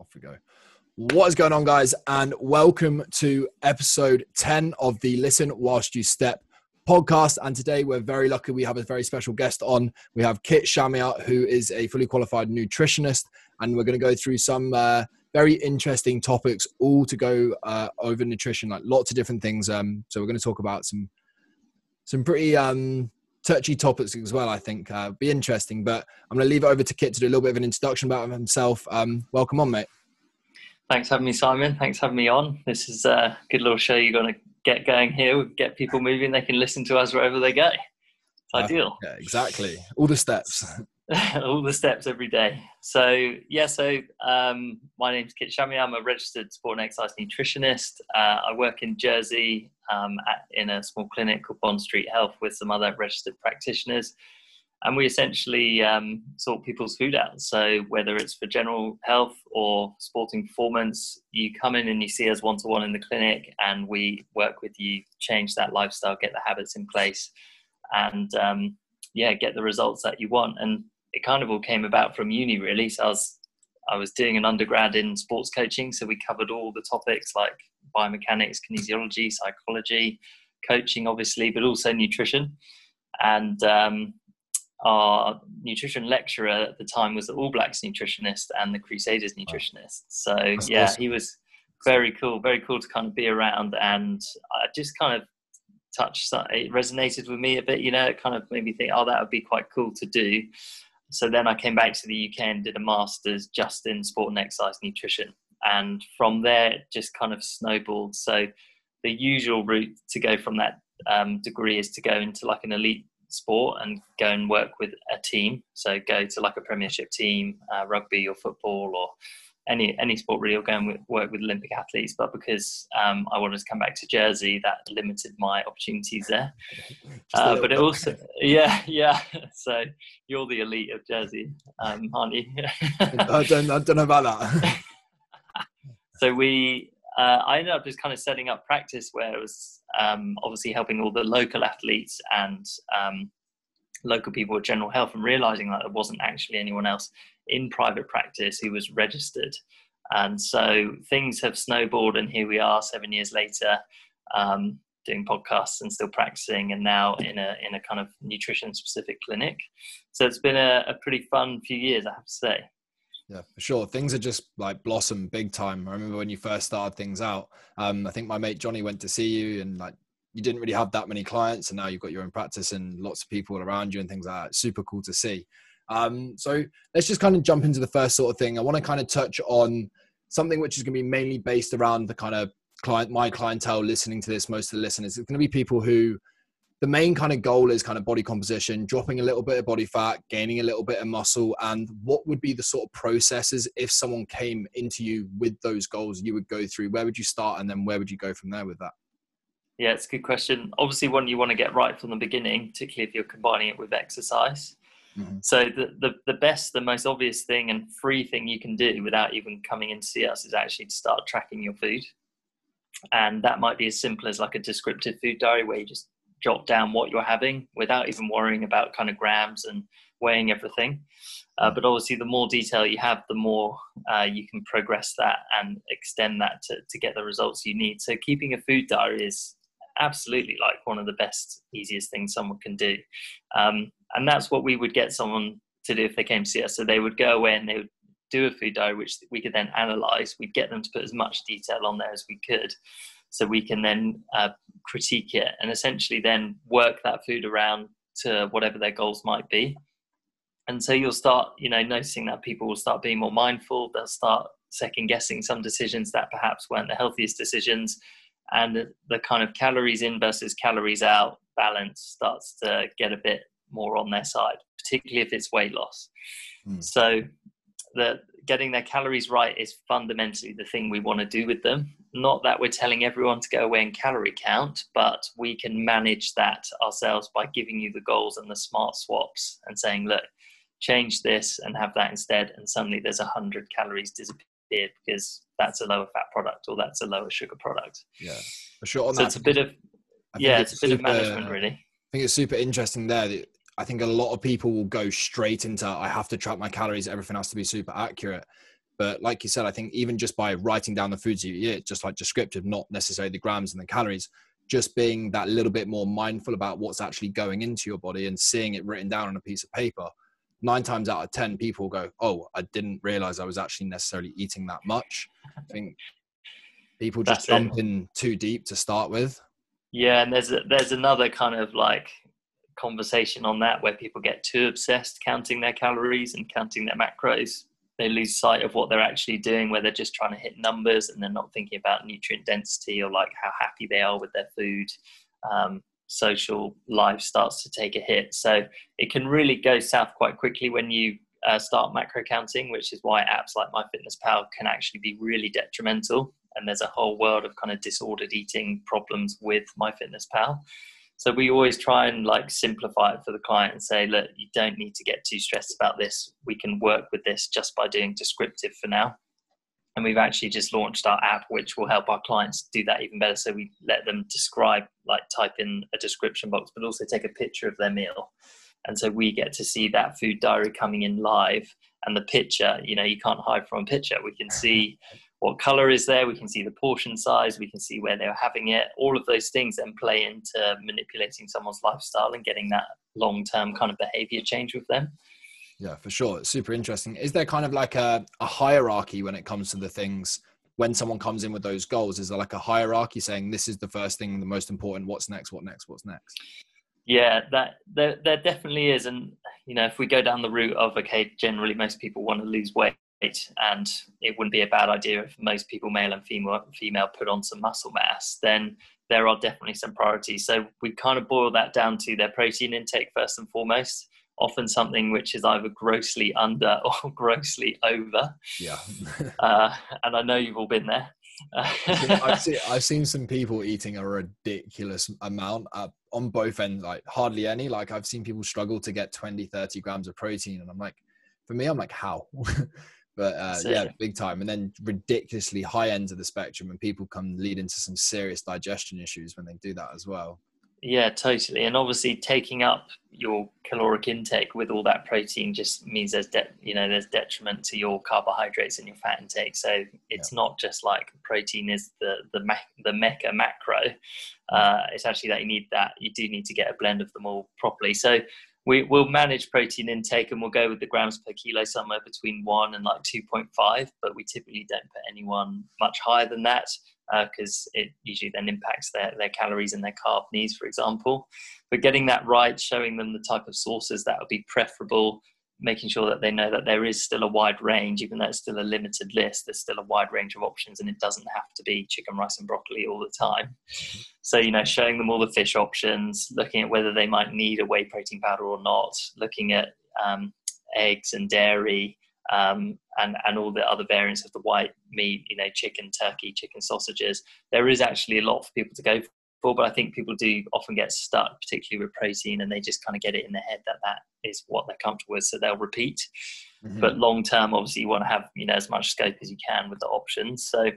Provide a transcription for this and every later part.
Off we go. What is going on, guys? And welcome to episode 10 of the Listen Whilst You Step podcast. And today we're very lucky we have a very special guest on. We have Kit Shamia, who is a fully qualified nutritionist, and we're going to go through some uh, very interesting topics, all to go uh, over nutrition, like lots of different things. Um, so we're going to talk about some some pretty um, touchy topics as well. I think uh, be interesting. But I'm going to leave it over to Kit to do a little bit of an introduction about himself. Um, welcome on, mate. Thanks for having me, Simon. Thanks for having me on. This is a good little show you're going to get going here. We Get people moving. They can listen to us wherever they go. It's ideal. Yeah, exactly. All the steps. all the steps every day. So yeah, so um, my name's Kit Shami. I'm a registered sport and exercise nutritionist. Uh, I work in Jersey um, at, in a small clinic called Bond Street Health with some other registered practitioners, and we essentially um, sort people's food out. So whether it's for general health or sporting performance, you come in and you see us one to one in the clinic, and we work with you, change that lifestyle, get the habits in place, and um, yeah, get the results that you want. And it kind of all came about from uni really. So I was I was doing an undergrad in sports coaching, so we covered all the topics like biomechanics, kinesiology, psychology, coaching, obviously, but also nutrition. And um, our nutrition lecturer at the time was the All Blacks nutritionist and the Crusaders nutritionist. So That's yeah, awesome. he was very cool, very cool to kind of be around, and I just kind of touched. It resonated with me a bit, you know. It kind of made me think, oh, that would be quite cool to do so then I came back to the UK and did a master's just in sport and exercise nutrition. And from there, it just kind of snowballed. So the usual route to go from that um, degree is to go into like an elite sport and go and work with a team. So go to like a premiership team, uh, rugby or football or any any sport really, or go and work with Olympic athletes. But because um, I wanted to come back to Jersey, that limited my opportunities there. Uh, but it also, yeah, yeah. So you're the elite of Jersey, um, aren't you? I don't, I don't know about that. so we, uh, I ended up just kind of setting up practice where it was um, obviously helping all the local athletes and um, local people with general health and realizing that there wasn't actually anyone else in private practice who was registered. And so things have snowballed, and here we are seven years later, um, doing podcasts and still practicing, and now in a in a kind of nutrition specific clinic. So it's been a, a pretty fun few years, I have to say. Yeah, for sure. Things are just like blossom big time. I remember when you first started things out. Um, I think my mate Johnny went to see you, and like you didn't really have that many clients, and now you've got your own practice and lots of people around you and things like that. super cool to see. Um, so let's just kind of jump into the first sort of thing. I want to kind of touch on something which is going to be mainly based around the kind of client, my clientele listening to this, most of the listeners. It's going to be people who the main kind of goal is kind of body composition, dropping a little bit of body fat, gaining a little bit of muscle, and what would be the sort of processes if someone came into you with those goals you would go through? Where would you start, and then where would you go from there with that? Yeah, it's a good question. Obviously, one you want to get right from the beginning, particularly if you're combining it with exercise. Mm-hmm. So the, the the best, the most obvious thing and free thing you can do without even coming in to see us is actually to start tracking your food. And that might be as simple as like a descriptive food diary where you just jot down what you're having without even worrying about kind of grams and weighing everything. Uh, mm-hmm. but obviously, the more detail you have, the more uh, you can progress that and extend that to, to get the results you need. So, keeping a food diary is absolutely like one of the best, easiest things someone can do. Um, and that's what we would get someone to do if they came to see us. So they would go away and they would do a food diary, which we could then analyze. We'd get them to put as much detail on there as we could. So we can then uh, critique it and essentially then work that food around to whatever their goals might be. And so you'll start, you know, noticing that people will start being more mindful. They'll start second guessing some decisions that perhaps weren't the healthiest decisions and the, the kind of calories in versus calories out balance starts to get a bit more on their side, particularly if it's weight loss. Mm. So the getting their calories right is fundamentally the thing we want to do with them. Not that we're telling everyone to go away and calorie count, but we can manage that ourselves by giving you the goals and the smart swaps and saying, look, change this and have that instead. And suddenly there's a hundred calories disappeared because that's a lower fat product or that's a lower sugar product. Yeah, for sure. so it's a bit of yeah, it's, it's, a bit super, of management really. I think it's super interesting there. That I think a lot of people will go straight into I have to track my calories. Everything has to be super accurate. But like you said, I think even just by writing down the foods you eat, just like descriptive, not necessarily the grams and the calories, just being that little bit more mindful about what's actually going into your body and seeing it written down on a piece of paper. Nine times out of 10, people go, Oh, I didn't realize I was actually necessarily eating that much. I think people just That's jump it. in too deep to start with. Yeah. And there's, a, there's another kind of like conversation on that where people get too obsessed counting their calories and counting their macros they lose sight of what they're actually doing where they're just trying to hit numbers and they're not thinking about nutrient density or like how happy they are with their food. Um, social life starts to take a hit. So it can really go south quite quickly when you uh, start macro counting which is why apps like myfitnesspal can actually be really detrimental. And there's a whole world of kind of disordered eating problems with myfitnesspal so we always try and like simplify it for the client and say, look, you don't need to get too stressed about this. We can work with this just by doing descriptive for now. And we've actually just launched our app, which will help our clients do that even better. So we let them describe, like type in a description box, but also take a picture of their meal. And so we get to see that food diary coming in live. And the picture, you know, you can't hide from a picture. We can see what color is there we can see the portion size we can see where they're having it all of those things then play into manipulating someone's lifestyle and getting that long term kind of behavior change with them. Yeah for sure. It's super interesting. Is there kind of like a, a hierarchy when it comes to the things when someone comes in with those goals? Is there like a hierarchy saying this is the first thing the most important what's next what next what's next yeah that there, there definitely is. And you know if we go down the route of okay generally most people want to lose weight and it wouldn't be a bad idea if most people, male and female, female, put on some muscle mass, then there are definitely some priorities. So we kind of boil that down to their protein intake first and foremost. Often something which is either grossly under or grossly over. Yeah. uh, and I know you've all been there. I've, seen, I've seen some people eating a ridiculous amount uh, on both ends, like hardly any. Like I've seen people struggle to get 20, 30 grams of protein. And I'm like, for me, I'm like, how? But uh, yeah, big time. And then ridiculously high ends of the spectrum, and people can lead into some serious digestion issues when they do that as well. Yeah, totally. And obviously, taking up your caloric intake with all that protein just means there's de- you know there's detriment to your carbohydrates and your fat intake. So it's yeah. not just like protein is the the the mecca macro. Uh, it's actually that you need that you do need to get a blend of them all properly. So we will manage protein intake and we'll go with the grams per kilo somewhere between one and like 2.5 but we typically don't put anyone much higher than that because uh, it usually then impacts their, their calories and their carb needs for example. But getting that right showing them the type of sources that would be preferable making sure that they know that there is still a wide range, even though it's still a limited list, there's still a wide range of options and it doesn't have to be chicken, rice, and broccoli all the time. So, you know, showing them all the fish options, looking at whether they might need a whey protein powder or not, looking at um, eggs and dairy. Um, and, and all the other variants of the white meat, you know, chicken, turkey, chicken sausages. There is actually a lot for people to go for, but I think people do often get stuck, particularly with protein, and they just kind of get it in their head that that is what they're comfortable with, so they'll repeat. Mm-hmm. But long term, obviously, you want to have you know as much scope as you can with the options. So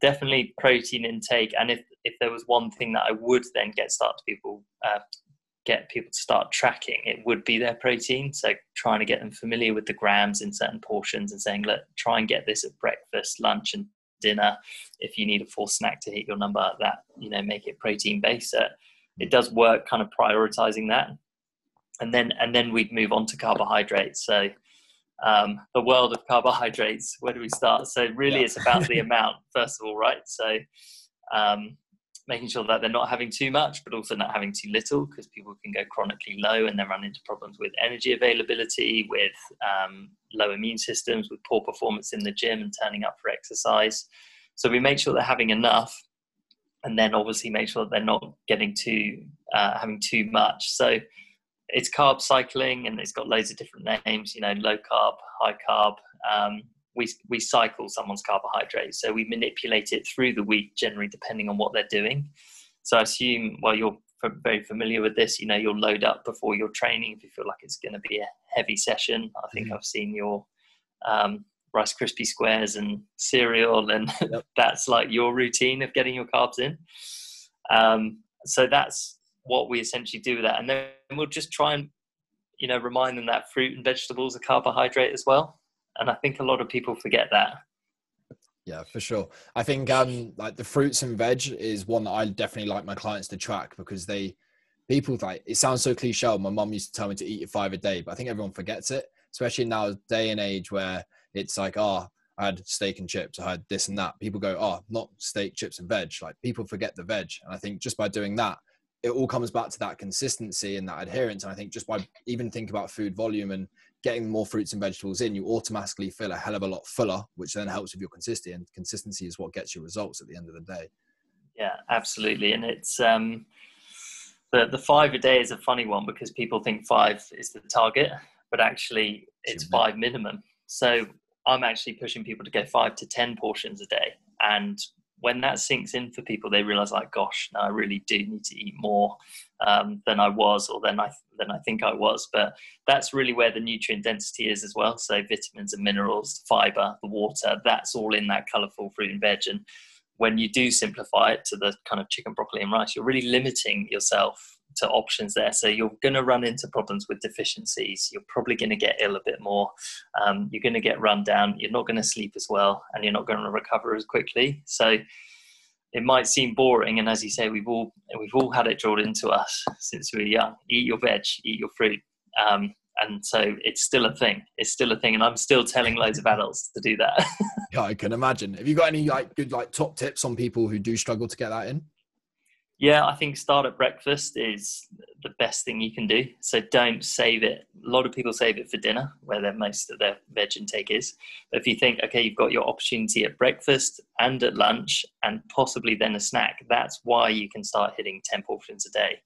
definitely protein intake, and if if there was one thing that I would then get start to people uh, get people to start tracking, it would be their protein. So trying to get them familiar with the grams in certain portions and saying, look, try and get this at breakfast, lunch, and dinner. If you need a full snack to hit your number, that you know make it protein based. So it does work, kind of prioritizing that, and then and then we'd move on to carbohydrates. So um, the world of carbohydrates. Where do we start? So really, yeah. it's about the amount first of all, right? So um, making sure that they're not having too much, but also not having too little, because people can go chronically low and then run into problems with energy availability, with um, low immune systems, with poor performance in the gym and turning up for exercise. So we make sure they're having enough, and then obviously make sure that they're not getting too uh, having too much. So it's carb cycling, and it's got loads of different names. You know, low carb, high carb. Um, we, we cycle someone's carbohydrates. So we manipulate it through the week, generally depending on what they're doing. So I assume, well, you're very familiar with this, you know, you'll load up before your training if you feel like it's going to be a heavy session. I think mm-hmm. I've seen your um, Rice Krispie squares and cereal, and yep. that's like your routine of getting your carbs in. Um, so that's what we essentially do with that. And then we'll just try and, you know, remind them that fruit and vegetables are carbohydrate as well and I think a lot of people forget that. Yeah, for sure. I think um like the fruits and veg is one that I definitely like my clients to track because they people like it sounds so cliche. My mom used to tell me to eat five a day, but I think everyone forgets it, especially now day and age where it's like, oh, I had steak and chips, I had this and that. People go, oh, not steak, chips, and veg. Like people forget the veg. And I think just by doing that, it all comes back to that consistency and that adherence. And I think just by even think about food volume and getting more fruits and vegetables in, you automatically feel a hell of a lot fuller, which then helps with your consistency. And consistency is what gets you results at the end of the day. Yeah, absolutely. And it's um, the the five a day is a funny one because people think five is the target, but actually it's five minimum. So I'm actually pushing people to go five to ten portions a day, and when that sinks in for people, they realize like, gosh, now I really do need to eat more um, than I was or than I than I think I was. But that's really where the nutrient density is as well. So vitamins and minerals, fiber, the water, that's all in that colourful fruit and veg. And when you do simplify it to the kind of chicken, broccoli, and rice, you're really limiting yourself to options there. So you're going to run into problems with deficiencies. You're probably going to get ill a bit more. Um, you're going to get run down. You're not going to sleep as well, and you're not going to recover as quickly. So it might seem boring, and as you say, we've all we've all had it drilled into us since we were young. Eat your veg, eat your fruit. Um, and so it's still a thing. It's still a thing, and I'm still telling loads of adults to do that. yeah, I can imagine. Have you got any like good like top tips on people who do struggle to get that in? Yeah, I think start at breakfast is the best thing you can do. So don't save it. A lot of people save it for dinner, where their most of their veg intake is. But if you think, okay, you've got your opportunity at breakfast and at lunch, and possibly then a snack, that's why you can start hitting 10 portions a day.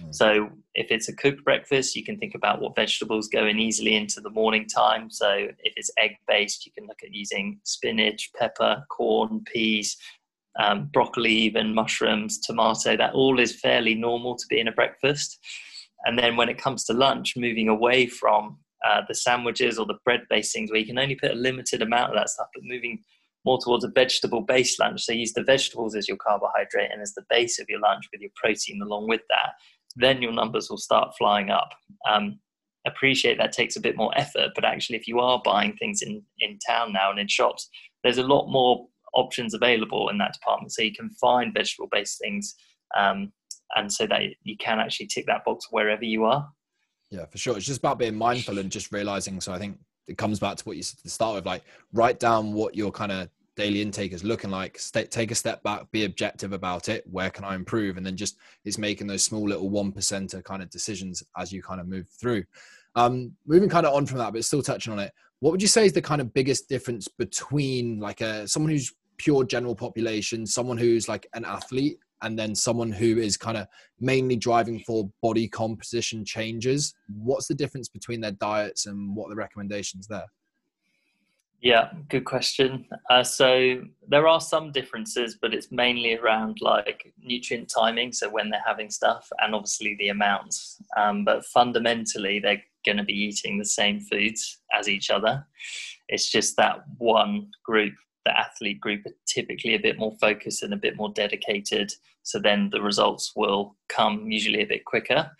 Mm. So if it's a cooked breakfast, you can think about what vegetables go in easily into the morning time. So if it's egg based, you can look at using spinach, pepper, corn, peas, um, broccoli, even mushrooms, tomato, that all is fairly normal to be in a breakfast. And then when it comes to lunch, moving away from uh, the sandwiches or the bread based things where you can only put a limited amount of that stuff, but moving more towards a vegetable based lunch. So use the vegetables as your carbohydrate and as the base of your lunch with your protein along with that. Then your numbers will start flying up. Um, appreciate that takes a bit more effort, but actually, if you are buying things in, in town now and in shops, there's a lot more options available in that department. So you can find vegetable based things, um, and so that you can actually tick that box wherever you are. Yeah, for sure. It's just about being mindful and just realizing. So I think it comes back to what you start with, like write down what your kind of daily intake is looking like. Take a step back, be objective about it. Where can I improve? And then just it's making those small little one percenter kind of decisions as you kind of move through. Um, moving kind of on from that, but still touching on it. What would you say is the kind of biggest difference between like a someone who's pure general population, someone who's like an athlete, and then someone who is kind of mainly driving for body composition changes. What's the difference between their diets and what the recommendations there? Yeah, good question. Uh, so there are some differences, but it's mainly around like nutrient timing, so when they're having stuff, and obviously the amounts. Um, but fundamentally, they're going to be eating the same foods as each other. It's just that one group the athlete group are typically a bit more focused and a bit more dedicated. So then the results will come usually a bit quicker.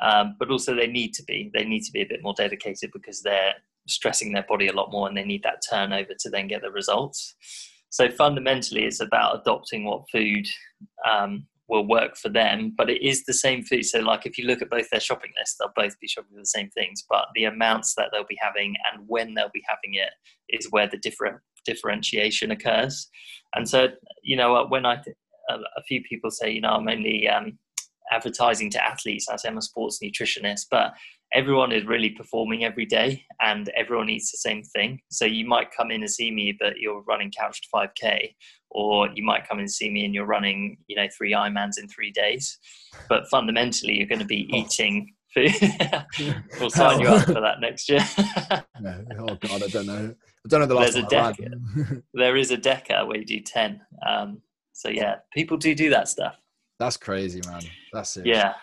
Um, but also they need to be. They need to be a bit more dedicated because they're stressing their body a lot more and they need that turnover to then get the results. So fundamentally, it's about adopting what food um, will work for them, but it is the same food. So, like if you look at both their shopping lists, they'll both be shopping for the same things, but the amounts that they'll be having and when they'll be having it is where the different differentiation occurs. And so, you know, when I a few people say, you know, I'm only um, advertising to athletes. I say I'm a sports nutritionist, but everyone is really performing every day, and everyone eats the same thing. So you might come in and see me, but you're running couch to 5k, or you might come and see me and you're running, you know, three Ironmans in three days. But fundamentally, you're going to be oh. eating we'll sign you up for that next year. Oh God, I don't know. I don't know the last There's a deca. there is a deca where you do ten. Um, so yeah, people do do that stuff. That's crazy, man. That's it. Yeah,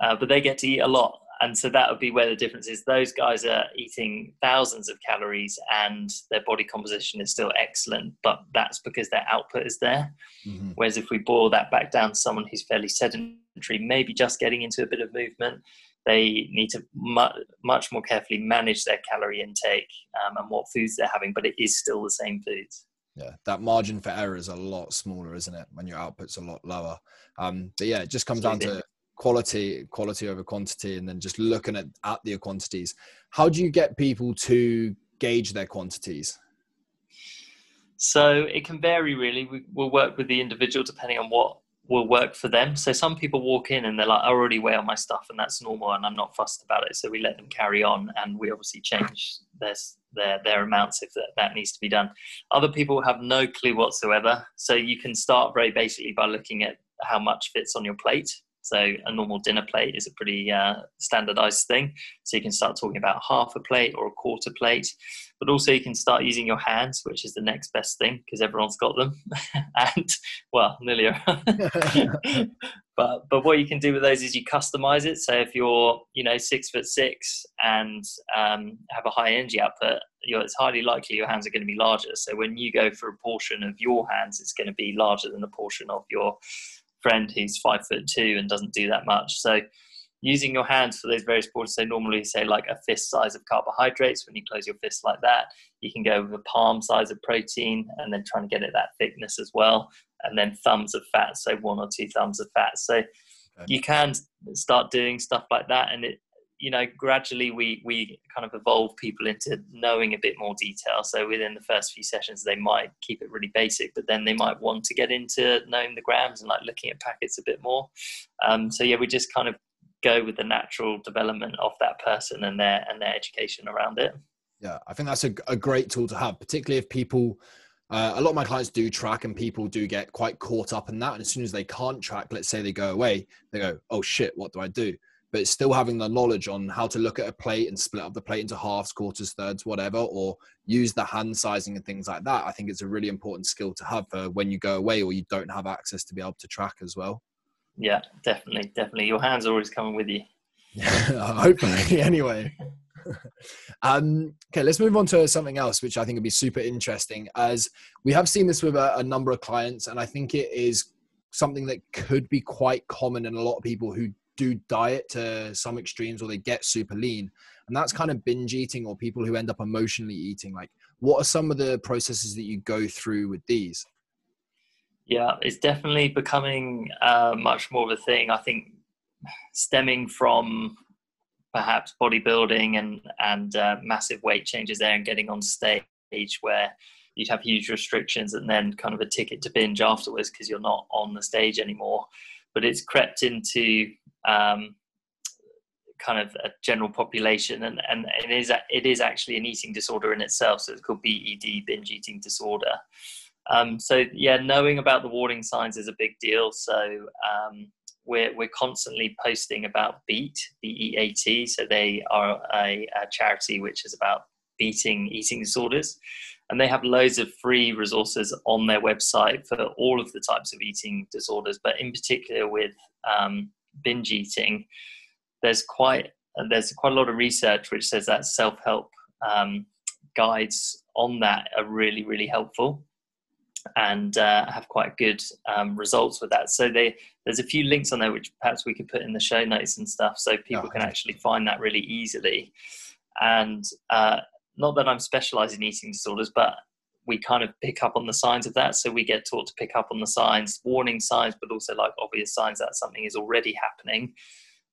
uh, but they get to eat a lot, and so that would be where the difference is. Those guys are eating thousands of calories, and their body composition is still excellent, but that's because their output is there. Mm-hmm. Whereas if we boil that back down to someone who's fairly sedentary, maybe just getting into a bit of movement, they need to mu- much more carefully manage their calorie intake um, and what foods they're having, but it is still the same foods. Yeah, that margin for error is a lot smaller, isn't it? When your output's a lot lower. Um, but yeah, it just comes down to quality, quality over quantity, and then just looking at, at the quantities. How do you get people to gauge their quantities? So it can vary really. We, will work with the individual depending on what will work for them. So some people walk in and they're like, I already weigh on my stuff and that's normal and I'm not fussed about it. So we let them carry on and we obviously change their, their, their amounts if that, that needs to be done. Other people have no clue whatsoever. So you can start very basically by looking at how much fits on your plate. So a normal dinner plate is a pretty uh, standardized thing. So you can start talking about half a plate or a quarter plate, but also you can start using your hands, which is the next best thing because everyone's got them. and well, nearly. but but what you can do with those is you customize it. So if you're you know six foot six and um, have a high energy output, it's highly likely your hands are going to be larger. So when you go for a portion of your hands, it's going to be larger than a portion of your friend who's five foot two and doesn't do that much. So using your hands for those various sports, so normally say like a fist size of carbohydrates, when you close your fist like that, you can go with a palm size of protein and then trying to get it that thickness as well. And then thumbs of fat, so one or two thumbs of fat. So okay. you can start doing stuff like that and it you know gradually we we kind of evolve people into knowing a bit more detail. So within the first few sessions they might keep it really basic but then they might want to get into knowing the grams and like looking at packets a bit more. Um, so yeah we just kind of go with the natural development of that person and their and their education around it. Yeah i think that's a, a great tool to have particularly if people uh, a lot of my clients do track and people do get quite caught up in that. And as soon as they can't track let's say they go away they go oh shit what do i do but still having the knowledge on how to look at a plate and split up the plate into halves, quarters, thirds, whatever, or use the hand sizing and things like that. I think it's a really important skill to have for when you go away or you don't have access to be able to track as well. Yeah, definitely, definitely. Your hands are always coming with you. Hopefully, anyway. um, okay, let's move on to something else, which I think would be super interesting. As we have seen this with a, a number of clients, and I think it is something that could be quite common in a lot of people who do diet to some extremes or they get super lean. And that's kind of binge eating or people who end up emotionally eating. Like what are some of the processes that you go through with these? Yeah it's definitely becoming uh, much more of a thing. I think stemming from perhaps bodybuilding and and uh, massive weight changes there and getting on stage where you'd have huge restrictions and then kind of a ticket to binge afterwards because you're not on the stage anymore. But it's crept into um, kind of a general population, and, and it is it is actually an eating disorder in itself. So it's called BED, binge eating disorder. Um, so yeah, knowing about the warning signs is a big deal. So um, we're we're constantly posting about Beat, B E A T. So they are a, a charity which is about beating eating disorders and they have loads of free resources on their website for all of the types of eating disorders but in particular with um, binge eating, there's quite there's quite a lot of research which says that self-help um, guides on that are really really helpful and uh, have quite good um, results with that. So they, there's a few links on there which perhaps we could put in the show notes and stuff, so people oh, can actually find that really easily. And uh, not that I'm specialised in eating disorders, but we kind of pick up on the signs of that. So we get taught to pick up on the signs, warning signs, but also like obvious signs that something is already happening.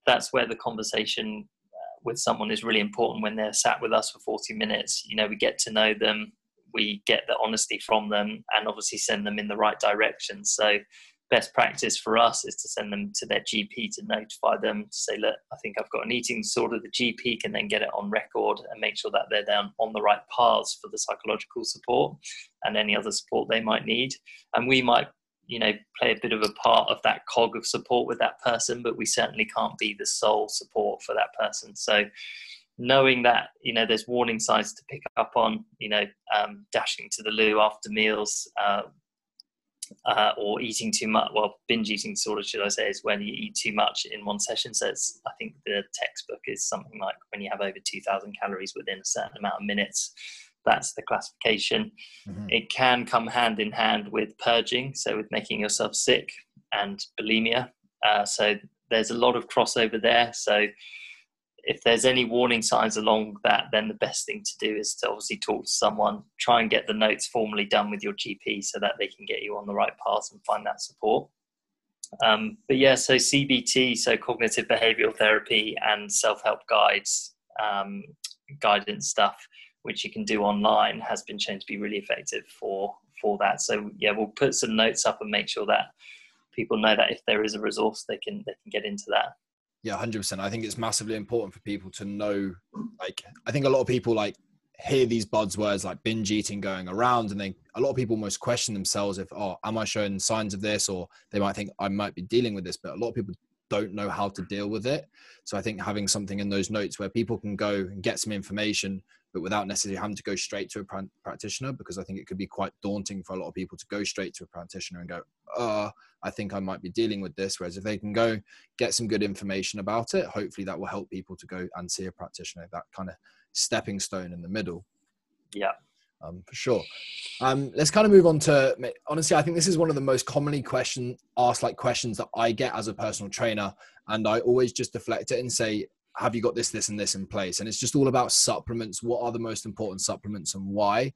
That's where the conversation uh, with someone is really important when they're sat with us for 40 minutes. You know, we get to know them, we get the honesty from them, and obviously send them in the right direction. So best practice for us is to send them to their GP to notify them to say, look, I think I've got an eating disorder. The GP can then get it on record and make sure that they're down on the right paths for the psychological support and any other support they might need. And we might, you know, play a bit of a part of that cog of support with that person, but we certainly can't be the sole support for that person. So knowing that you know there's warning signs to pick up on you know um, dashing to the loo after meals uh, uh, or eating too much. Well, binge eating disorder, should I say, is when you eat too much in one session. So it's, I think the textbook is something like when you have over 2,000 calories within a certain amount of minutes. That's the classification. Mm-hmm. It can come hand in hand with purging, so with making yourself sick and bulimia. Uh, so there's a lot of crossover there. So if there's any warning signs along that, then the best thing to do is to obviously talk to someone, try and get the notes formally done with your GP so that they can get you on the right path and find that support. Um, but yeah, so CBT, so cognitive behavioral therapy and self help guides, um, guidance stuff, which you can do online, has been shown to be really effective for for that. So yeah, we'll put some notes up and make sure that people know that if there is a resource, they can they can get into that. Yeah, hundred percent. I think it's massively important for people to know. Like, I think a lot of people like hear these buzzwords like binge eating going around, and then a lot of people almost question themselves if, oh, am I showing signs of this, or they might think I might be dealing with this, but a lot of people don't know how to deal with it. So I think having something in those notes where people can go and get some information but without necessarily having to go straight to a pr- practitioner because I think it could be quite daunting for a lot of people to go straight to a practitioner and go, "Uh, I think I might be dealing with this." Whereas if they can go get some good information about it, hopefully that will help people to go and see a practitioner. That kind of stepping stone in the middle. Yeah. Um, for sure. Um, let's kind of move on to honestly, I think this is one of the most commonly question asked like questions that I get as a personal trainer, and I always just deflect it and say, have you got this, this, and this in place? And it's just all about supplements. What are the most important supplements and why?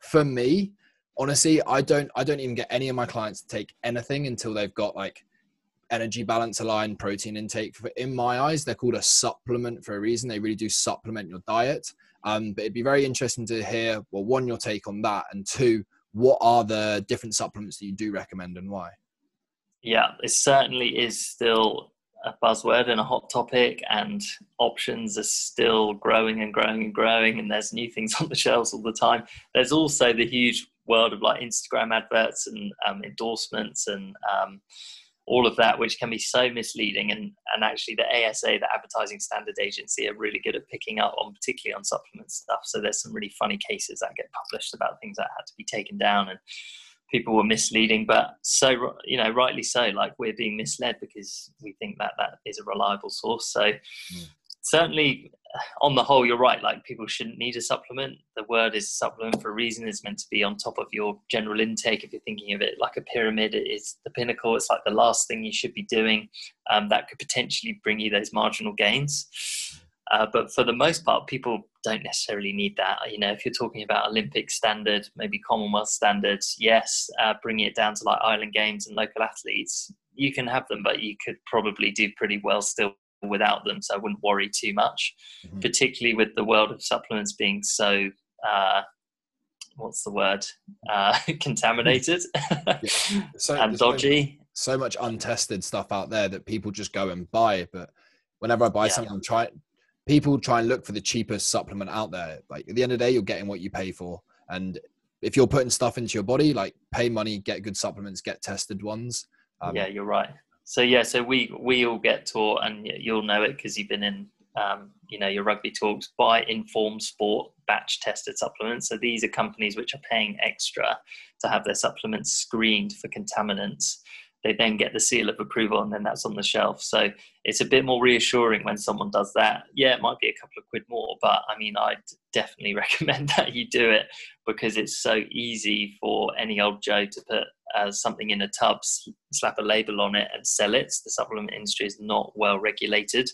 For me, honestly, I don't I don't even get any of my clients to take anything until they've got like energy balance aligned protein intake. In my eyes, they're called a supplement for a reason. They really do supplement your diet. Um, but it'd be very interesting to hear, well, one, your take on that, and two, what are the different supplements that you do recommend and why? Yeah, it certainly is still a buzzword and a hot topic, and options are still growing and growing and growing, and there's new things on the shelves all the time. There's also the huge world of like Instagram adverts and um, endorsements and um, all of that, which can be so misleading. And, and actually, the ASA, the Advertising Standard Agency, are really good at picking up on, particularly on supplement stuff. So there's some really funny cases that get published about things that had to be taken down and people were misleading, but so you know, rightly so. Like we're being misled because we think that that is a reliable source. So mm. certainly, on the whole, you're right. Like people shouldn't need a supplement. The word is supplement for a reason. It's meant to be on top of your general intake. If you're thinking of it like a pyramid, it is the pinnacle. It's like the last thing you should be doing. Um, that could potentially bring you those marginal gains. Uh, but for the most part, people don't necessarily need that. You know, if you're talking about Olympic standard, maybe Commonwealth standards, yes, uh, bringing it down to like Island Games and local athletes, you can have them, but you could probably do pretty well still without them. So I wouldn't worry too much, mm-hmm. particularly with the world of supplements being so. Uh, what's the word? Uh, contaminated so, and dodgy. So, so much untested stuff out there that people just go and buy, but whenever I buy yeah. something, I'm trying people try and look for the cheapest supplement out there. Like at the end of the day, you're getting what you pay for. And if you're putting stuff into your body, like pay money, get good supplements, get tested ones. Um, yeah, you're right. So yeah, so we we all get taught, and you'll know it because you've been in, um, you know, your rugby talks. Buy informed Sport batch tested supplements. So these are companies which are paying extra to have their supplements screened for contaminants they then get the seal of approval and then that's on the shelf. So it's a bit more reassuring when someone does that. Yeah, it might be a couple of quid more, but I mean, I'd definitely recommend that you do it because it's so easy for any old Joe to put uh, something in a tub, slap a label on it, and sell it. The supplement industry is not well regulated.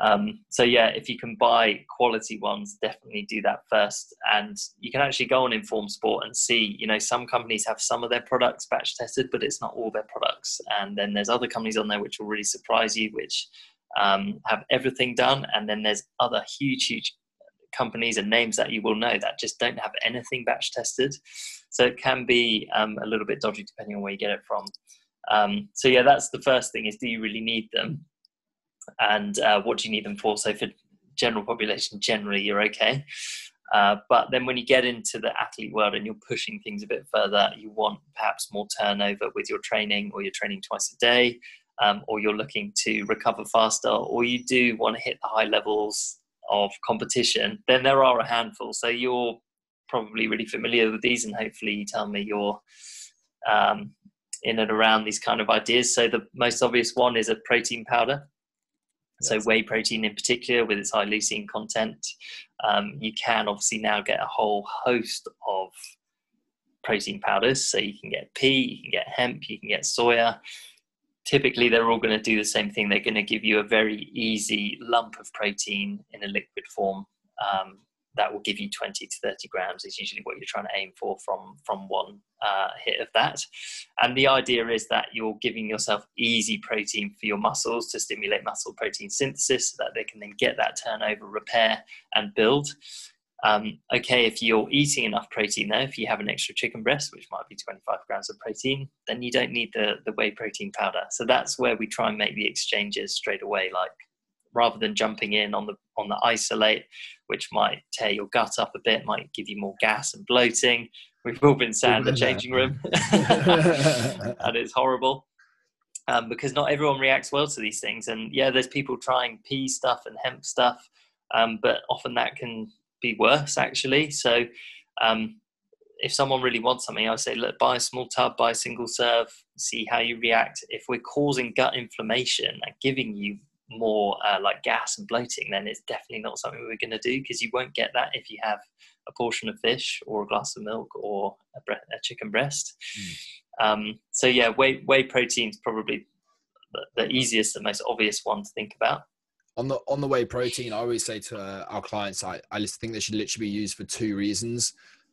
Um, so yeah, if you can buy quality ones, definitely do that first. And you can actually go on Informed Sport and see, you know, some companies have some of their products batch tested, but it's not all their products. And then there's other companies on there which will really surprise you, which um, have everything done. And then there's other huge, huge companies and names that you will know that just don't have anything batch tested. So it can be um, a little bit dodgy depending on where you get it from. Um, so yeah, that's the first thing is do you really need them? And uh, what do you need them for? So for general population, generally you're okay. Uh, but then when you get into the athlete world and you're pushing things a bit further, you want perhaps more turnover with your training, or you're training twice a day, um, or you're looking to recover faster, or you do want to hit the high levels of competition, then there are a handful. So you're probably really familiar with these, and hopefully you tell me you're um, in and around these kind of ideas. So the most obvious one is a protein powder. So whey protein in particular, with its high leucine content, um, you can obviously now get a whole host of protein powders. So you can get pea, you can get hemp, you can get soya. typically they're all going to do the same thing. They're going to give you a very easy lump of protein in a liquid form. Um, that will give you 20 to 30 grams is usually what you're trying to aim for from from one uh, hit of that and the idea is that you're giving yourself easy protein for your muscles to stimulate muscle protein synthesis so that they can then get that turnover repair and build um, okay, if you're eating enough protein though, if you have an extra chicken breast, which might be 25 grams of protein, then you don't need the, the whey protein powder. So that's where we try and make the exchanges straight away, like rather than jumping in on the on the isolate, which might tear your gut up a bit, might give you more gas and bloating. We've all been sat in the changing room, and it's horrible. Um, because not everyone reacts well to these things, and yeah, there's people trying pea stuff and hemp stuff, um, but often that can be worse actually. So um, if someone really wants something, I say, look, buy a small tub, buy a single serve, see how you react. If we're causing gut inflammation and giving you more uh, like gas and bloating, then it's definitely not something we're going to do because you won't get that if you have a portion of fish or a glass of milk or a, bre- a chicken breast. Mm. Um, so yeah, whey whey protein is probably the, the easiest and most obvious one to think about on the on the whey protein, I always say to uh, our clients, I, I just think they should literally be used for two reasons.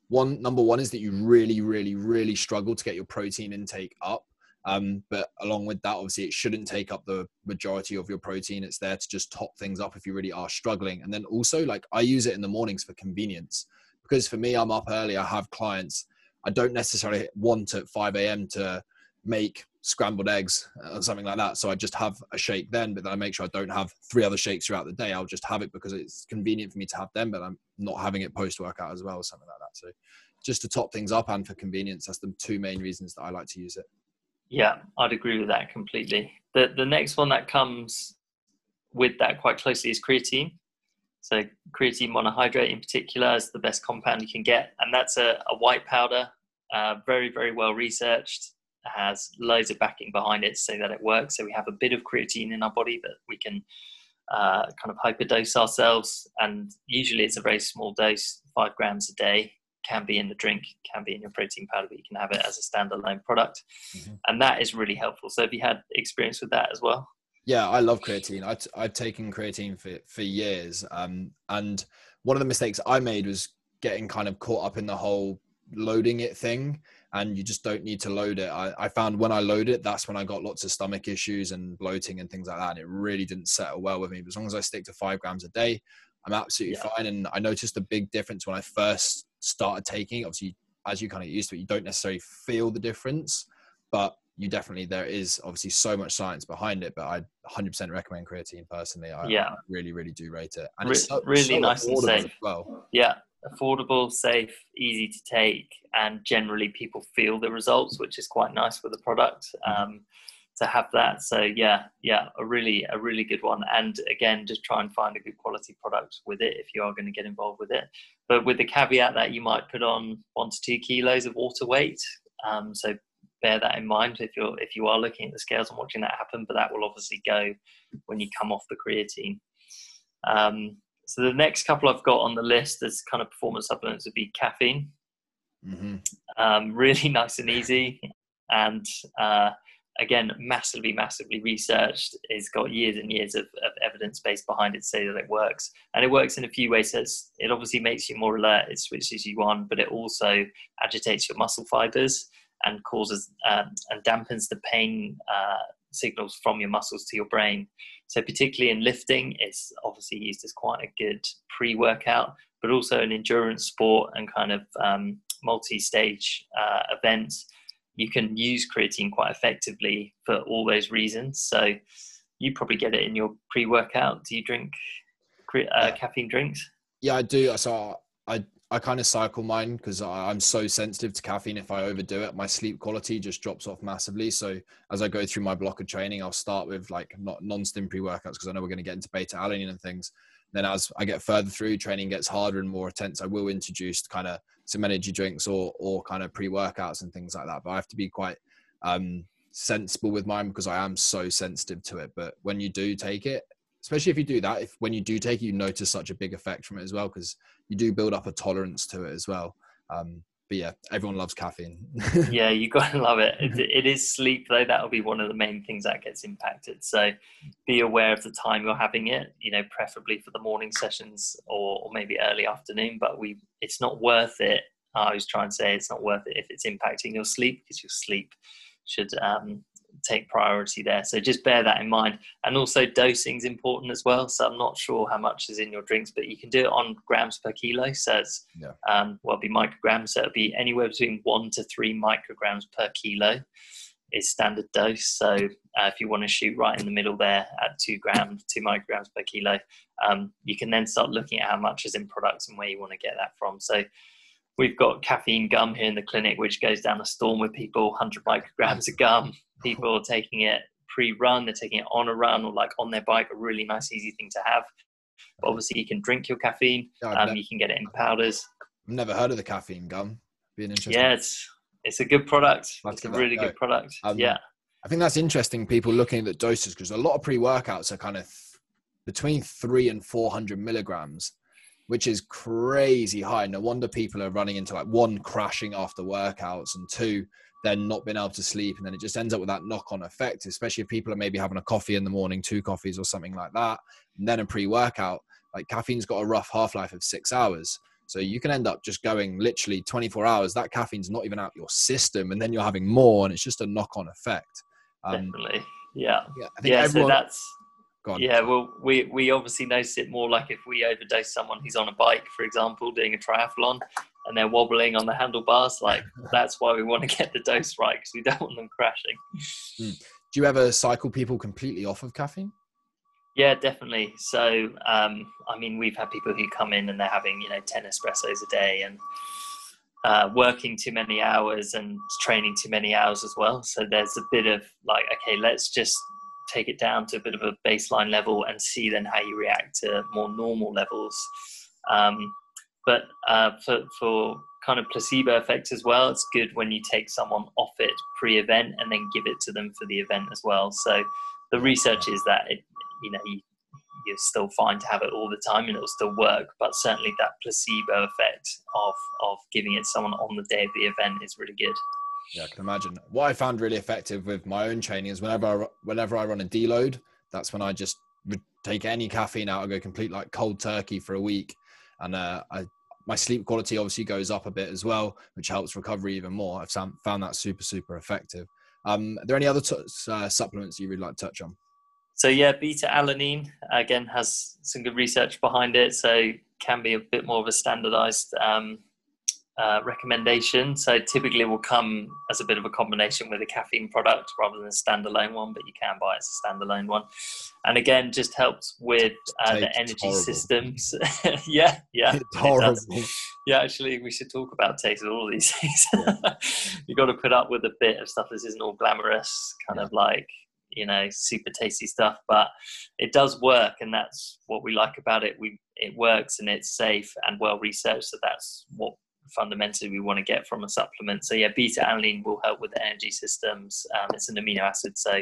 One, number one is that you really, really, really struggle to get your protein intake up. Um, but along with that, obviously, it shouldn't take up the majority of your protein. It's there to just top things up if you really are struggling. And then also, like I use it in the mornings for convenience because for me, I'm up early. I have clients. I don't necessarily want at 5 a.m. to make scrambled eggs or something like that. So I just have a shake then, but then I make sure I don't have three other shakes throughout the day. I'll just have it because it's convenient for me to have them, but I'm not having it post workout as well, or something like that. So just to top things up and for convenience, that's the two main reasons that I like to use it. Yeah, I'd agree with that completely. The the next one that comes with that quite closely is creatine. So creatine monohydrate in particular is the best compound you can get, and that's a, a white powder, uh, very very well researched has loads of backing behind it to say that it works. So we have a bit of creatine in our body that we can uh, kind of hyperdose ourselves, and usually it's a very small dose, five grams a day. Can be in the drink, can be in your protein powder, but you can have it as a standalone product, mm-hmm. and that is really helpful. So, have you had experience with that as well? Yeah, I love creatine. I t- I've taken creatine for for years, um, and one of the mistakes I made was getting kind of caught up in the whole loading it thing and you just don't need to load it. I, I, found when I load it, that's when I got lots of stomach issues and bloating and things like that. And it really didn't settle well with me. But as long as I stick to five grams a day, I'm absolutely yeah. fine. And I noticed a big difference when I first started taking. Obviously, as you kind of used to it, you don't necessarily feel the difference, but you definitely there is obviously so much science behind it. But I 100% recommend creatine personally. I, yeah, I really, really do rate it, and Re- it's so, really so nice and safe. well. Yeah, affordable, safe, easy to take, and generally people feel the results, which is quite nice with the product. Mm-hmm. To have that, so yeah, yeah, a really, a really good one. And again, just try and find a good quality product with it if you are going to get involved with it. But with the caveat that you might put on one to two kilos of water weight. Um, so bear that in mind if you're if you are looking at the scales and watching that happen. But that will obviously go when you come off the creatine. Um, so the next couple I've got on the list as kind of performance supplements would be caffeine. Mm-hmm. Um, really nice and easy, and uh, again, massively, massively researched. It's got years and years of, of evidence base behind it to say that it works, and it works in a few ways. It obviously makes you more alert. It switches you on, but it also agitates your muscle fibers and causes um, and dampens the pain uh, signals from your muscles to your brain. So, particularly in lifting, it's obviously used as quite a good pre workout, but also in endurance sport and kind of um, multi stage uh, events. You can use creatine quite effectively for all those reasons. So, you probably get it in your pre workout. Do you drink uh, caffeine drinks? Yeah, I do. So, I I kind of cycle mine because I'm so sensitive to caffeine. If I overdo it, my sleep quality just drops off massively. So as I go through my block of training, I'll start with like not non-stim pre-workouts because I know we're going to get into beta alanine and things. Then as I get further through, training gets harder and more intense. I will introduce kind of some energy drinks or or kind of pre-workouts and things like that. But I have to be quite um, sensible with mine because I am so sensitive to it. But when you do take it, especially if you do that if when you do take it you notice such a big effect from it as well because you do build up a tolerance to it as well um, but yeah, everyone loves caffeine. yeah, you got to love it. it. It is sleep though. That'll be one of the main things that gets impacted. So be aware of the time you're having it. You know, preferably for the morning sessions or, or maybe early afternoon. But we, it's not worth it. I was trying to say it's not worth it if it's impacting your sleep because your sleep should um, take priority there. So just bear that in mind. And also dosing is important as well. So I'm not sure how much is in your drinks, but you can do it on grams per kilo. So it's yeah. um, well, it'll be micrograms. So it'll be anywhere between one to three micrograms per kilo is standard dose. So uh, if you want to shoot right in the middle there at two grams, two micrograms per kilo, um, you can then start looking at how much is in products and where you want to get that from. So we've got caffeine gum here in the clinic, which goes down a storm with people, 100 micrograms of gum. People are taking it pre-run, they're taking it on a run or like on their bike, a really nice, easy thing to have. But obviously, you can drink your caffeine. Yeah, um, you can get it in powders. I've never heard of the caffeine gum. Being interesting. Yeah, it's it's a good product. It's a really good product. Um, yeah. I think that's interesting. People looking at the doses because a lot of pre-workouts are kind of between three and four hundred milligrams which is crazy high. No wonder people are running into like one crashing after workouts and two then not being able to sleep and then it just ends up with that knock-on effect especially if people are maybe having a coffee in the morning two coffees or something like that and then a pre-workout like caffeine's got a rough half-life of six hours. So you can end up just going literally 24 hours that caffeine's not even out your system and then you're having more and it's just a knock-on effect. Um, definitely. Yeah. yeah, yeah everyone, so that's yeah, well, we we obviously notice it more like if we overdose someone who's on a bike, for example, doing a triathlon, and they're wobbling on the handlebars. Like that's why we want to get the dose right because we don't want them crashing. Mm. Do you ever cycle people completely off of caffeine? Yeah, definitely. So, um, I mean, we've had people who come in and they're having you know ten espressos a day and uh, working too many hours and training too many hours as well. So there's a bit of like, okay, let's just take it down to a bit of a baseline level and see then how you react to more normal levels. Um, but uh, for, for kind of placebo effects as well, it's good when you take someone off it pre-event and then give it to them for the event as well. So the research is that it, you know you, you're still fine to have it all the time and it'll still work, but certainly that placebo effect of of giving it someone on the day of the event is really good. Yeah, I can imagine. What I found really effective with my own training is whenever I, whenever I run a deload, that's when I just take any caffeine out. I go complete like cold turkey for a week, and uh, I, my sleep quality obviously goes up a bit as well, which helps recovery even more. I've found that super super effective. Um, are there any other t- uh, supplements you really like to touch on? So yeah, beta alanine again has some good research behind it. So can be a bit more of a standardized um, uh, recommendation. So typically it will come as a bit of a combination with a caffeine product rather than a standalone one, but you can buy it as a standalone one. And again, just helps with uh, the energy horrible. systems. yeah, yeah. Yeah, actually, we should talk about taste of all these things. You've got to put up with a bit of stuff. This isn't all glamorous, kind yeah. of like you know super tasty stuff but it does work and that's what we like about it we it works and it's safe and well researched so that's what fundamentally we want to get from a supplement. So yeah, beta alanine will help with the energy systems. Um, it's an amino acid, so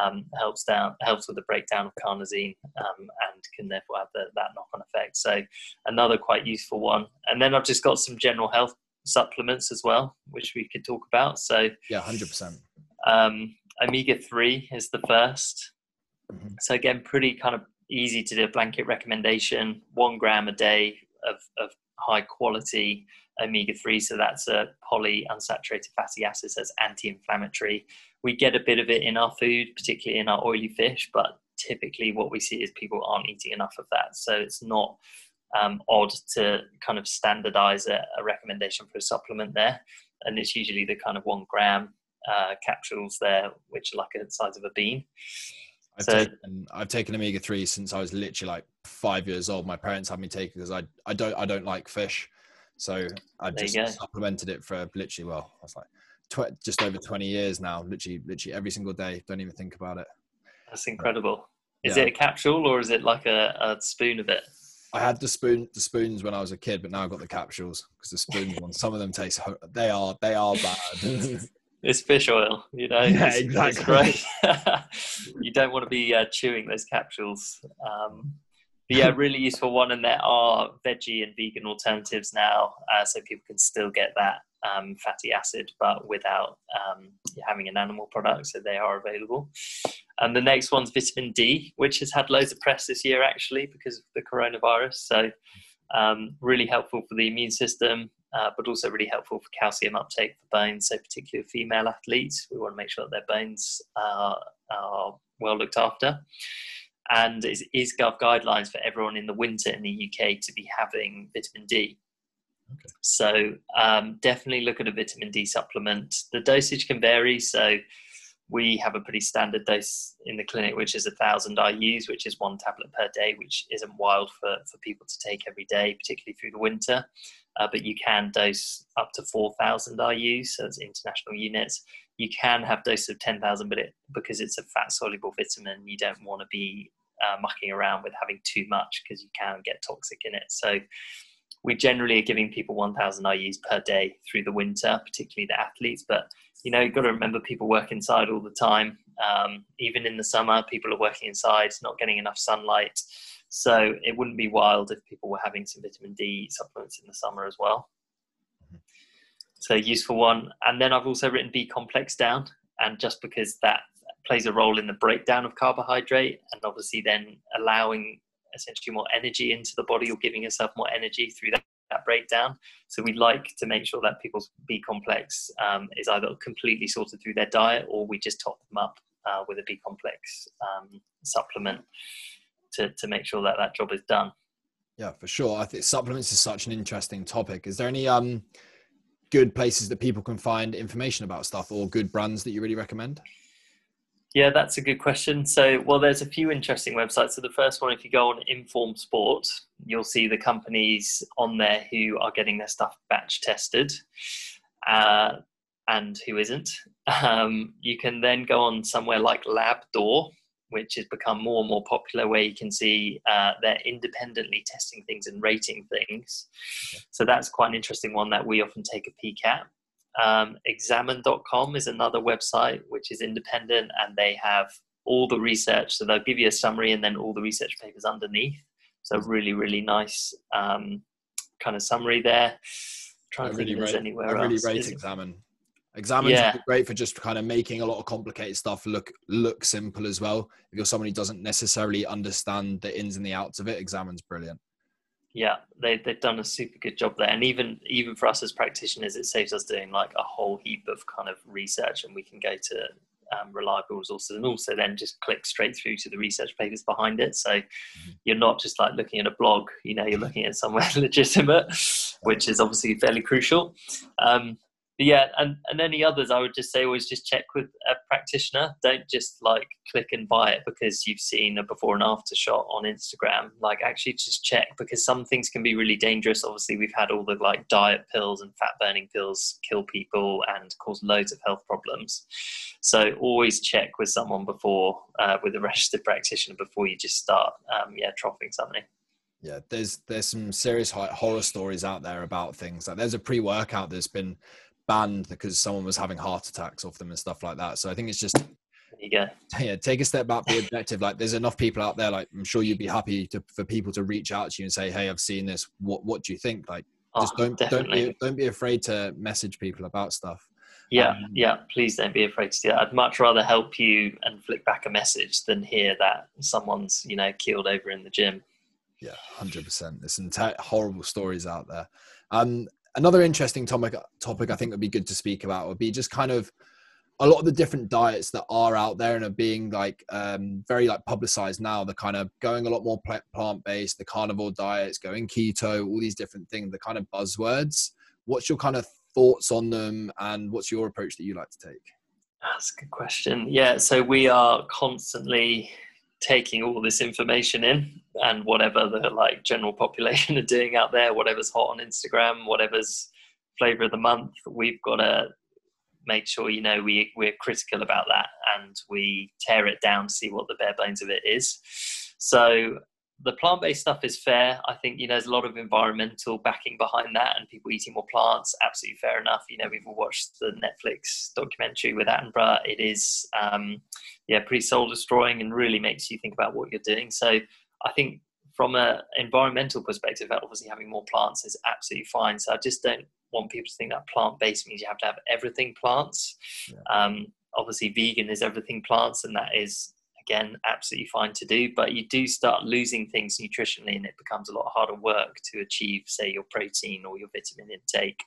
um, helps down helps with the breakdown of carnosine um, and can therefore have the, that knock-on effect. So another quite useful one. And then I've just got some general health supplements as well, which we could talk about. So yeah, hundred percent. Um, omega three is the 1st mm-hmm. So again, pretty kind of easy to do a blanket recommendation: one gram a day of, of high quality omega 3. So that's a polyunsaturated fatty acid, that's anti inflammatory. We get a bit of it in our food, particularly in our oily fish, but typically what we see is people aren't eating enough of that. So it's not um, odd to kind of standardize a, a, recommendation for a supplement there. And it's usually the kind of one gram uh, capsules there, which are like the size of a bean. I've, so, taken, I've taken omega three since I was literally like five years old. My parents had me take it because I I don't I don't like fish, so I've just supplemented it for literally, well, I was like tw- just over 20 years now, literally, literally every single day. Don't even think about it. That's incredible. Is yeah. it a capsule or is it like a, a, spoon of it? I had the spoon, the spoons when I was a kid, but now I've got the capsules because the spoons ones, some of them taste, they are, they are bad. it's fish oil, you know. Yeah, it's, exactly. It's you don't want to be uh, chewing those capsules. Um, but yeah, really useful one. And there are veggie and vegan alternatives now, uh, so people can still get that um, fatty acid, but without um, having an animal product. So they are available. And the next one's vitamin D, which has had loads of press this year actually because of the coronavirus. So um, really helpful for the immune system, uh, but also really helpful for calcium uptake for bones. So particularly female athletes, we want to make sure that their bones are, are well looked after. And is, is Gov guidelines for everyone in the winter in the UK to be having vitamin D. Okay. So um, definitely look at a vitamin D supplement. The dosage can vary. So we have a pretty standard dose in the clinic, which is a thousand IU's, which is one tablet per day, which isn't wild for, for people to take every day, particularly through the winter. Uh, but you can dose up to 4,000 IU's, so it's international units. You can have doses of 10,000, but it, because it's a fat soluble vitamin, you don't want to be uh, mucking around with having too much because you can get toxic in it. So we generally are giving people 1,000 IU's per day through the winter, particularly the athletes. But you know, you've got to remember people work inside all the time. Um, even in the summer, people are working inside, not getting enough sunlight. So it wouldn't be wild if people were having some vitamin D supplements in the summer as well. So useful one. And then I've also written B complex down, and just because that plays a role in the breakdown of carbohydrate, and obviously then allowing essentially more energy into the body or giving yourself more energy through that, that breakdown. So we like to make sure that people's B complex um, is either completely sorted through their diet or we just top them up uh, with a B complex um, supplement to, to make sure that that job is done. Yeah, for sure. I think supplements is such an interesting topic. Is there any um, good places that people can find information about stuff or good brands that you really recommend? Yeah, that's a good question. So, well, there's a few interesting websites. So, the first one, if you go on Informed Sport, you'll see the companies on there who are getting their stuff batch tested uh, and who isn't. Um, you can then go on somewhere like LabDoor, which has become more and more popular, where you can see uh, they're independently testing things and rating things. So, that's quite an interesting one that we often take a peek at. Um, examine.com is another website which is independent and they have all the research. So they'll give you a summary and then all the research papers underneath. So really, really nice um, kind of summary there. trying I to really think rate, anywhere I really else. rate Examine. Examine's yeah. great for just kind of making a lot of complicated stuff look look simple as well. If you're someone who doesn't necessarily understand the ins and the outs of it, Examine's brilliant yeah they, they've done a super good job there. And even even for us as practitioners it saves us doing like a whole heap of kind of research and we can go to um, reliable resources and also then just click straight through to the research papers behind it. So mm-hmm. you're not just like looking at a blog you know you're looking at somewhere legitimate which is obviously fairly crucial. Um, but yeah, and, and any others, I would just say always just check with a practitioner. Don't just like click and buy it because you've seen a before and after shot on Instagram. Like actually just check because some things can be really dangerous. Obviously, we've had all the like diet pills and fat burning pills kill people and cause loads of health problems. So always check with someone before, uh, with a registered practitioner before you just start, um, yeah, troughing something yeah there's there's some serious horror stories out there about things like there's a pre-workout that's been banned because someone was having heart attacks off them and stuff like that. So I think it's just yeah, yeah. Take a step back, be objective. Like, there's enough people out there. Like, I'm sure you'd be happy to for people to reach out to you and say, "Hey, I've seen this. What What do you think?" Like, oh, just don't definitely. don't be don't be afraid to message people about stuff. Yeah, um, yeah. Please don't be afraid to do that. I'd much rather help you and flick back a message than hear that someone's you know killed over in the gym. Yeah, hundred percent. There's some t- horrible stories out there. Um, another interesting topic topic I think would be good to speak about would be just kind of a lot of the different diets that are out there and are being like um, very like publicized now. They're kind of going a lot more plant based, the carnivore diets, going keto, all these different things, the kind of buzzwords. What's your kind of thoughts on them, and what's your approach that you like to take? That's a good question. Yeah, so we are constantly taking all this information in and whatever the like general population are doing out there, whatever's hot on Instagram, whatever's flavor of the month, we've got to make sure you know we we're critical about that and we tear it down to see what the bare bones of it is. So the plant-based stuff is fair. I think you know there's a lot of environmental backing behind that, and people eating more plants. Absolutely fair enough. You know we've all watched the Netflix documentary with Attenborough. It is um, yeah pretty soul destroying and really makes you think about what you're doing. So I think from an environmental perspective, obviously having more plants is absolutely fine. So I just don't want people to think that plant based means you have to have everything plants. Yeah. Um, obviously, vegan is everything plants, and that is again absolutely fine to do. But you do start losing things nutritionally, and it becomes a lot harder work to achieve, say, your protein or your vitamin intake.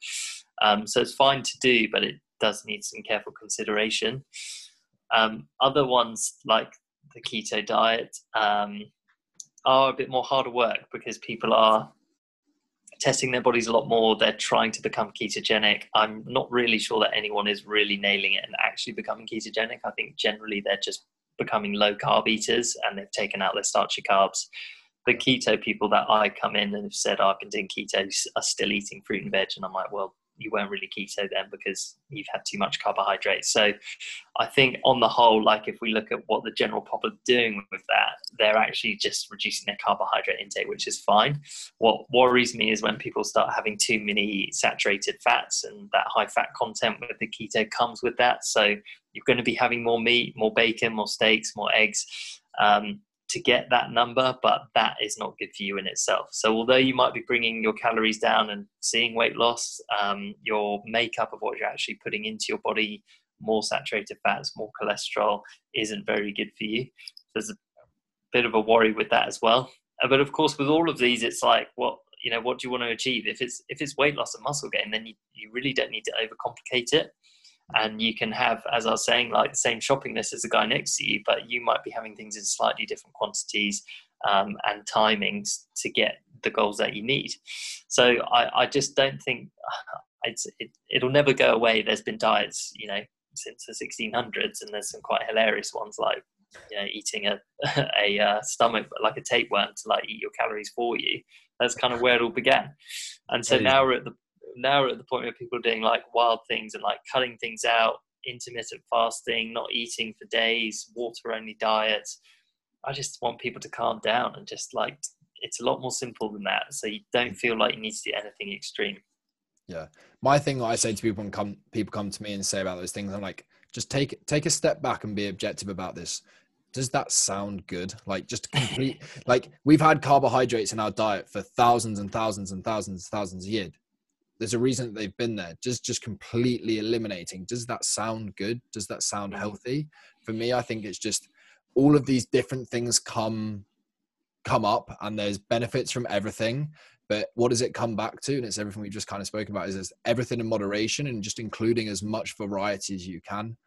Um, so it's fine to do, but it does need some careful consideration. Um, other ones like the keto diet um, are a bit more harder work because people are testing their bodies a lot more. They're trying to become ketogenic. I'm not really sure that anyone is really nailing it and actually becoming ketogenic. I think generally they're just becoming low carb eaters and they've taken out their starchy carbs. The keto people that I come in and have said, oh, I've been doing keto are still eating fruit and veg. And I'm like, well, you weren't really keto then because you've had too much carbohydrates. So I think on the whole, like if we look at what the general public doing with that, they're actually just reducing their carbohydrate intake, which is fine. What worries me is when people start having too many saturated fats and that high fat content with the keto comes with that. So you're going to be having more meat, more bacon, more steaks, more eggs. Um, to get that number, but that is not good for you in itself. So, although you might be bringing your calories down and seeing weight loss, um, your makeup of what you're actually putting into your body, more saturated fats, more cholesterol, isn't very good for you. There's a bit of a worry with that as well. Uh, but of course, with all of these, it's like, what you know, what do you want to achieve? If it's if it's weight loss and muscle gain, then you, you really don't need to overcomplicate it and you can have as i was saying like the same shopping list as the guy next to you but you might be having things in slightly different quantities um, and timings to get the goals that you need. So i, I just don't think it's, it, it'll never go away. There's been diets you know since the 1600s and there's some quite hilarious ones like you know eating a, a uh, stomach like a tapeworm to like eat your calories for you. That's kind of where it all began. And so now we're at the now we're at the point where people are doing like wild things and like cutting things out, intermittent fasting, not eating for days, water only diets. I just want people to calm down and just like it's a lot more simple than that. So you don't feel like you need to do anything extreme. Yeah. My thing that I say to people when come people come to me and say about those things, I'm like, just take take a step back and be objective about this. Does that sound good? Like just complete like we've had carbohydrates in our diet for thousands and thousands and thousands and thousands of years there's a reason that they've been there just just completely eliminating. Does that sound good? Does that sound mm-hmm. healthy? For me i think it's just all of these different things come come up and there's benefits from everything but what does it come back to? And it's everything we've just kind of spoken about is there's everything in moderation and just including as much variety as you can.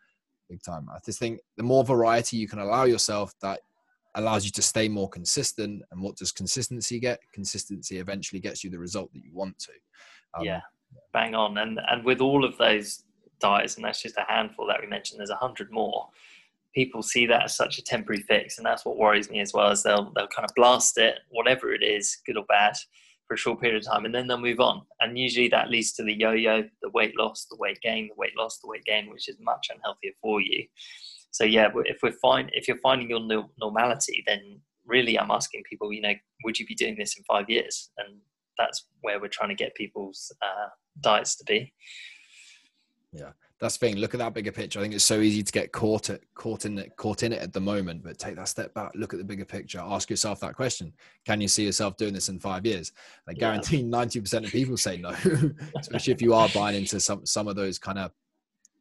Big time. I just think the more variety you can allow yourself that allows you to stay more consistent. And what does consistency get? Consistency eventually gets you the result that you want to um, yeah, bang on. And and with all of those diets, and that's just a handful that we mentioned. There's a hundred more. People see that as such a temporary fix, and that's what worries me as well. Is they'll they'll kind of blast it, whatever it is, good or bad, for a short period of time, and then they'll move on. And usually that leads to the yo-yo, the weight loss, the weight gain, the weight loss, the weight gain, which is much unhealthier for you. So yeah, if we're fine, if you're finding your normality, then really I'm asking people, you know, would you be doing this in five years? And that's where we're trying to get people's uh, diets to be. Yeah, that's the thing. Look at that bigger picture. I think it's so easy to get caught it, caught in it, caught in it at the moment. But take that step back. Look at the bigger picture. Ask yourself that question: Can you see yourself doing this in five years? I guarantee ninety yeah. percent of people say no, especially if you are buying into some some of those kind of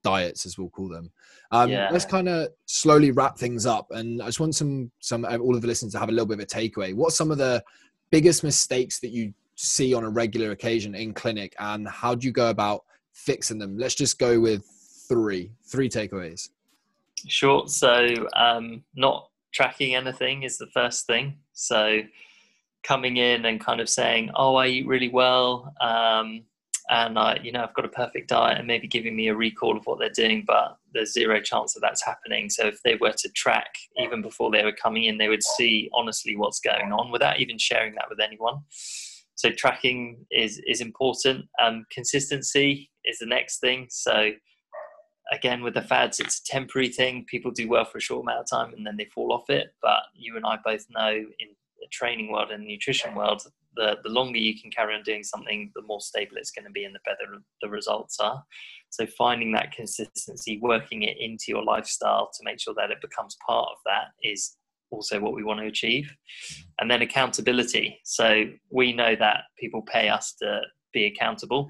diets, as we'll call them. Um, yeah. Let's kind of slowly wrap things up, and I just want some some all of the listeners to have a little bit of a takeaway. What's some of the biggest mistakes that you see on a regular occasion in clinic and how do you go about fixing them let's just go with three three takeaways sure so um, not tracking anything is the first thing so coming in and kind of saying oh i eat really well um, and I, you know, I've got a perfect diet, and maybe giving me a recall of what they're doing, but there's zero chance that that's happening. So if they were to track even before they were coming in, they would see honestly what's going on without even sharing that with anyone. So tracking is is important. Um, consistency is the next thing. So again, with the fads, it's a temporary thing. People do well for a short amount of time and then they fall off it. But you and I both know in the training world and nutrition world, the, the longer you can carry on doing something, the more stable it's going to be and the better the results are. So finding that consistency, working it into your lifestyle to make sure that it becomes part of that is also what we want to achieve. And then accountability. So we know that people pay us to be accountable,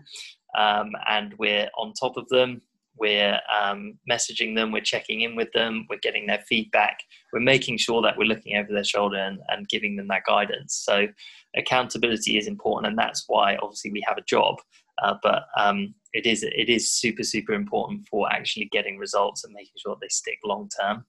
um, and we're on top of them. We're um, messaging them, we're checking in with them, we're getting their feedback, we're making sure that we're looking over their shoulder and, and giving them that guidance. So, accountability is important, and that's why obviously we have a job. Uh, but um, it is it is super super important for actually getting results and making sure they stick long term.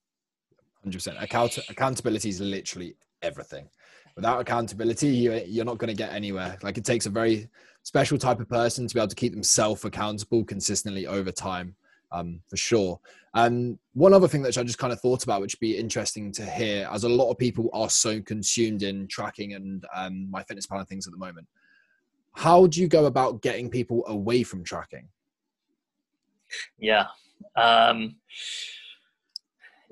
Hundred percent. Account- accountability is literally everything. Without accountability, you, you're not going to get anywhere. Like it takes a very special type of person to be able to keep themselves accountable consistently over time, um, for sure. And one other thing that I just kind of thought about, which would be interesting to hear, as a lot of people are so consumed in tracking and um, MyFitnessPal and things at the moment. How do you go about getting people away from tracking? Yeah. Um,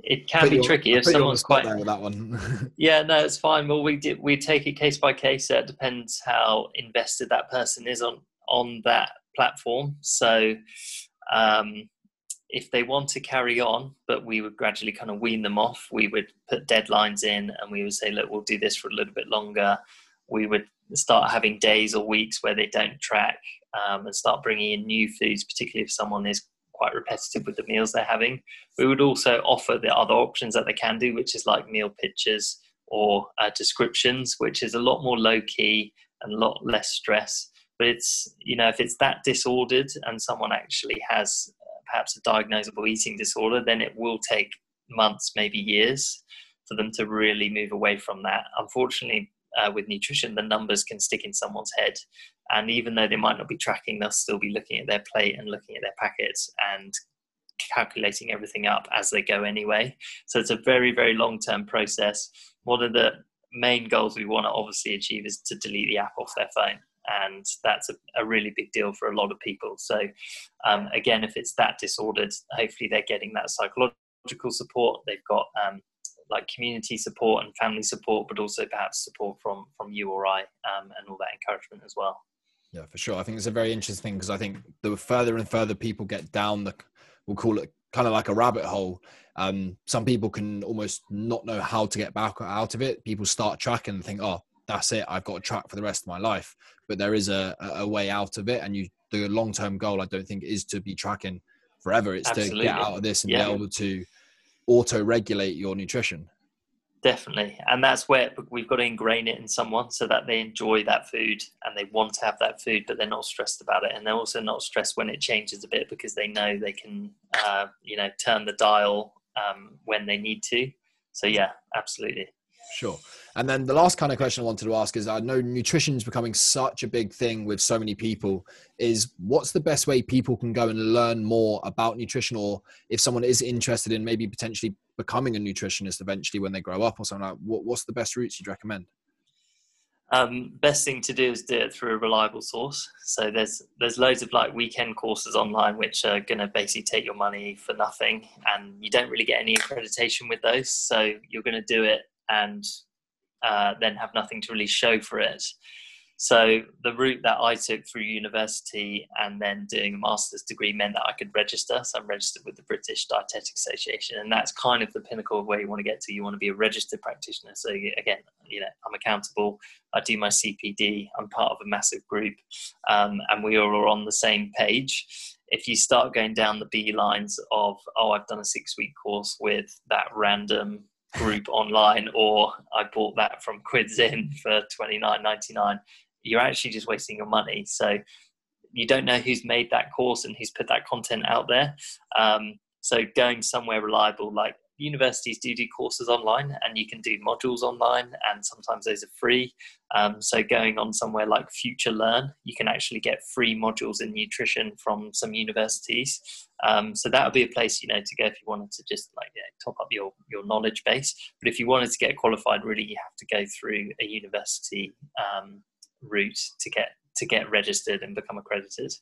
it can be tricky if someone's quite that one. yeah, no, it's fine. Well, we did we take it case by case. So it depends how invested that person is on on that platform. So, um, if they want to carry on, but we would gradually kind of wean them off. We would put deadlines in, and we would say, look, we'll do this for a little bit longer. We would start having days or weeks where they don't track, um, and start bringing in new foods, particularly if someone is quite repetitive with the meals they're having. We would also offer the other options that they can do, which is like meal pictures or uh, descriptions, which is a lot more low key and a lot less stress. But it's, you know, if it's that disordered and someone actually has uh, perhaps a diagnosable eating disorder, then it will take months, maybe years for them to really move away from that. Unfortunately, uh, with nutrition, the numbers can stick in someone's head. And even though they might not be tracking, they'll still be looking at their plate and looking at their packets and calculating everything up as they go anyway. So it's a very, very long term process. One of the main goals we want to obviously achieve is to delete the app off their phone. And that's a, a really big deal for a lot of people. So, um, again, if it's that disordered, hopefully they're getting that psychological support. They've got um, like community support and family support, but also perhaps support from from you or I um, and all that encouragement as well. Yeah, for sure. I think it's a very interesting thing because I think the further and further people get down the, we'll call it kind of like a rabbit hole. Um, some people can almost not know how to get back out of it. People start tracking and think, oh, that's it. I've got to track for the rest of my life. But there is a, a way out of it. And you, the long term goal, I don't think, is to be tracking forever. It's Absolutely. to get out of this and yeah. be able to auto regulate your nutrition. Definitely. And that's where we've got to ingrain it in someone so that they enjoy that food and they want to have that food, but they're not stressed about it. And they're also not stressed when it changes a bit because they know they can, uh, you know, turn the dial um, when they need to. So, yeah, absolutely. Sure. And then the last kind of question I wanted to ask is I know nutrition is becoming such a big thing with so many people. Is what's the best way people can go and learn more about nutrition, or if someone is interested in maybe potentially becoming a nutritionist eventually when they grow up or something like what, what's the best routes you'd recommend? Um, best thing to do is do it through a reliable source. So there's there's loads of like weekend courses online which are going to basically take your money for nothing, and you don't really get any accreditation with those. So you're going to do it and uh, then have nothing to really show for it. So the route that I took through university and then doing a master's degree meant that I could register. So I'm registered with the British Dietetic Association, and that's kind of the pinnacle of where you want to get to. You want to be a registered practitioner. So again, you know, I'm accountable. I do my CPD. I'm part of a massive group, um, and we all are on the same page. If you start going down the B lines of, oh, I've done a six week course with that random group online or I bought that from Quidzin for twenty nine ninety nine, you're actually just wasting your money. So you don't know who's made that course and who's put that content out there. Um, so going somewhere reliable like universities do do courses online and you can do modules online and sometimes those are free. Um, so going on somewhere like FutureLearn you can actually get free modules in nutrition from some universities. Um, so that would be a place you know to go if you wanted to just like you know, top up your your knowledge base. But if you wanted to get qualified really you have to go through a university um, route to get to get registered and become accredited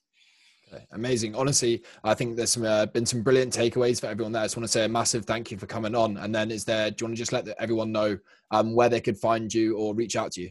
amazing. Honestly, I think there's some, uh, been some brilliant takeaways for everyone there. I just want to say a massive thank you for coming on. And then, is there? Do you want to just let everyone know um, where they could find you or reach out to you?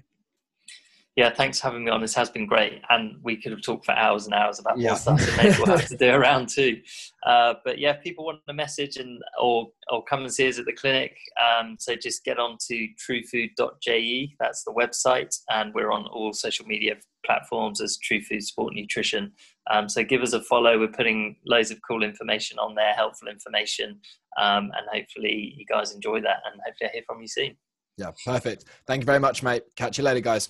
Yeah, thanks for having me on. This has been great, and we could have talked for hours and hours about yeah. more stuff. So maybe we'll have to do around too. Uh, but yeah, if people want a message and or or come and see us at the clinic, um, so just get on to truefood.je. That's the website, and we're on all social media platforms as True Food Sport Nutrition. Um, so give us a follow. We're putting loads of cool information on there, helpful information, um, and hopefully you guys enjoy that. And hopefully I hear from you soon. Yeah, perfect. Thank you very much, mate. Catch you later, guys.